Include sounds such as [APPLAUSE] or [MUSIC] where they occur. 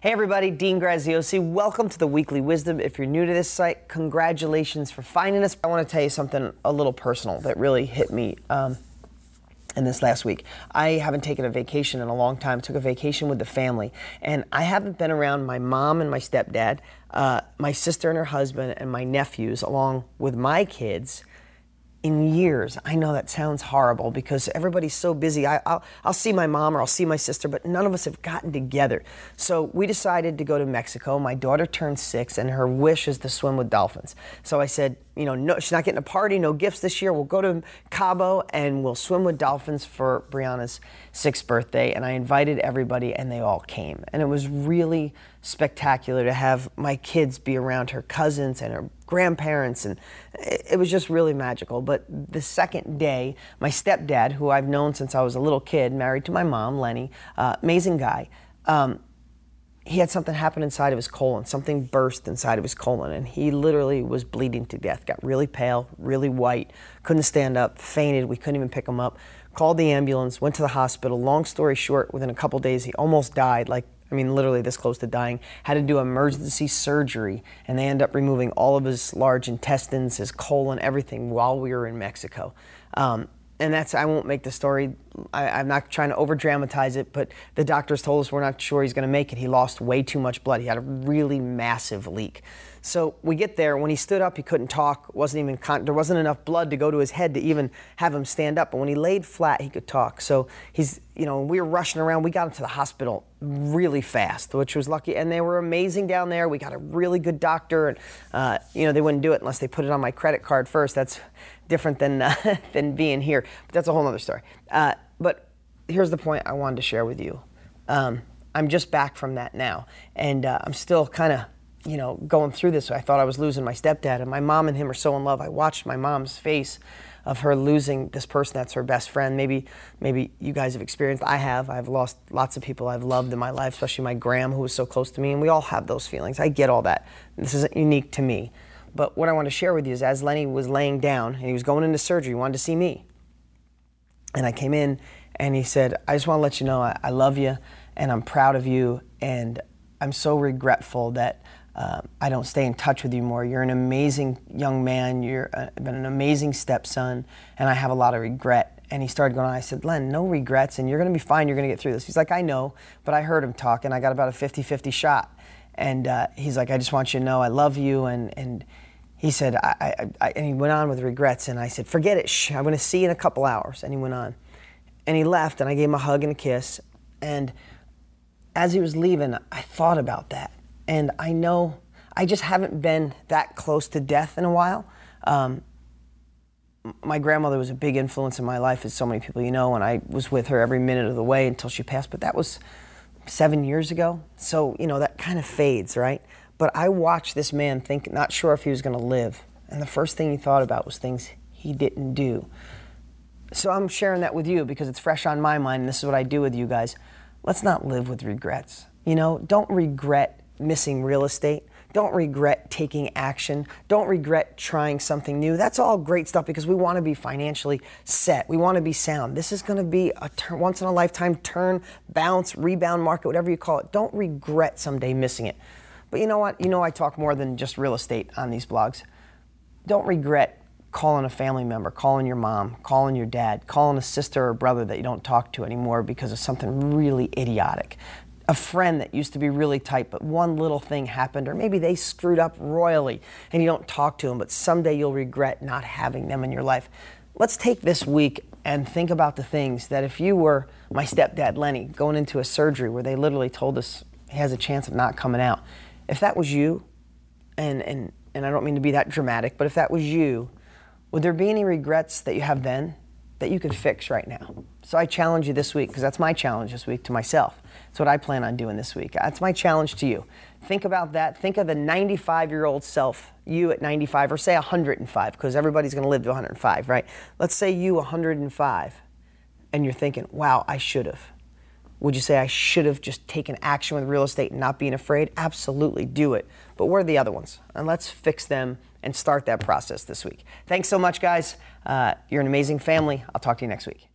Hey everybody, Dean Graziosi. Welcome to the Weekly Wisdom. If you're new to this site, congratulations for finding us. I want to tell you something a little personal that really hit me um, in this last week. I haven't taken a vacation in a long time. Took a vacation with the family, and I haven't been around my mom and my stepdad, uh, my sister and her husband, and my nephews, along with my kids in years. I know that sounds horrible because everybody's so busy. I, will I'll see my mom or I'll see my sister, but none of us have gotten together. So we decided to go to Mexico. My daughter turned six, and her wish is to swim with dolphins. So I said, you know, no, she's not getting a party, no gifts this year. We'll go to Cabo and we'll swim with dolphins for Brianna's sixth birthday. And I invited everybody, and they all came. And it was really spectacular to have my kids be around her cousins and her grandparents, and it was just really magical. But the second day, my stepdad, who I've known since I was a little kid, married to my mom, Lenny, uh, amazing guy. Um, he had something happen inside of his colon. Something burst inside of his colon, and he literally was bleeding to death. Got really pale, really white, couldn't stand up, fainted. We couldn't even pick him up. Called the ambulance, went to the hospital. Long story short, within a couple days, he almost died. Like I mean, literally this close to dying, had to do emergency surgery, and they end up removing all of his large intestines, his colon, everything while we were in Mexico. Um, and that's, I won't make the story, I, am not trying to over dramatize it, but the doctors told us we're not sure he's going to make it. He lost way too much blood. He had a really massive leak. So we get there. When he stood up, he couldn't talk. wasn't even con- there wasn't enough blood to go to his head to even have him stand up. But when he laid flat, he could talk. So he's you know we were rushing around. We got him to the hospital really fast, which was lucky. And they were amazing down there. We got a really good doctor, and uh, you know they wouldn't do it unless they put it on my credit card first. That's different than uh, [LAUGHS] than being here. But that's a whole other story. Uh, but here's the point I wanted to share with you. Um, I'm just back from that now, and uh, I'm still kind of you know, going through this, I thought I was losing my stepdad, and my mom and him are so in love. I watched my mom's face of her losing this person that's her best friend. Maybe, maybe you guys have experienced. I have. I've lost lots of people I've loved in my life, especially my gram, who was so close to me, and we all have those feelings. I get all that. This isn't unique to me. But what I want to share with you is, as Lenny was laying down and he was going into surgery, he wanted to see me, and I came in, and he said, "I just want to let you know I, I love you, and I'm proud of you, and I'm so regretful that." uh, I don't stay in touch with you more. You're an amazing young man. You've uh, been an amazing stepson, and I have a lot of regret. And he started going on. I said, Len, no regrets, and you're going to be fine. You're going to get through this. He's like, I know, but I heard him talk, and I got about a 50 50 shot. And uh, he's like, I just want you to know I love you. And, and he said, I, I, I, and he went on with regrets. And I said, forget it. Shh, I'm going to see you in a couple hours. And he went on. And he left, and I gave him a hug and a kiss. And as he was leaving, I thought about that. And I know I just haven't been that close to death in a while. Um, my grandmother was a big influence in my life, as so many people you know, and I was with her every minute of the way until she passed. But that was seven years ago. So, you know, that kind of fades, right? But I watched this man think, not sure if he was going to live. And the first thing he thought about was things he didn't do. So I'm sharing that with you because it's fresh on my mind, and this is what I do with you guys. Let's not live with regrets. You know, don't regret missing real estate. Don't regret taking action. Don't regret trying something new. That's all great stuff because we want to be financially set. We want to be sound. This is going to be a turn, once in a lifetime turn, bounce, rebound market, whatever you call it. Don't regret someday missing it. But you know what? You know I talk more than just real estate on these blogs. Don't regret calling a family member, calling your mom, calling your dad, calling a sister or brother that you don't talk to anymore because of something really idiotic a friend that used to be really tight, but one little thing happened, or maybe they screwed up royally and you don't talk to them, but someday you'll regret not having them in your life. Let's take this week and think about the things that if you were my stepdad, Lenny, going into a surgery where they literally told us he has a chance of not coming out, if that was you, and, and, and I don't mean to be that dramatic, but if that was you, would there be any regrets that you have then that you could fix right now? So I challenge you this week, because that's my challenge this week to myself. That's what I plan on doing this week. That's my challenge to you. Think about that. Think of the 95 year old self, you at 95, or say 105, because everybody's going to live to 105, right? Let's say you 105, and you're thinking, wow, I should have. Would you say I should have just taken action with real estate and not being afraid? Absolutely, do it. But where are the other ones? And let's fix them and start that process this week. Thanks so much, guys. Uh, you're an amazing family. I'll talk to you next week.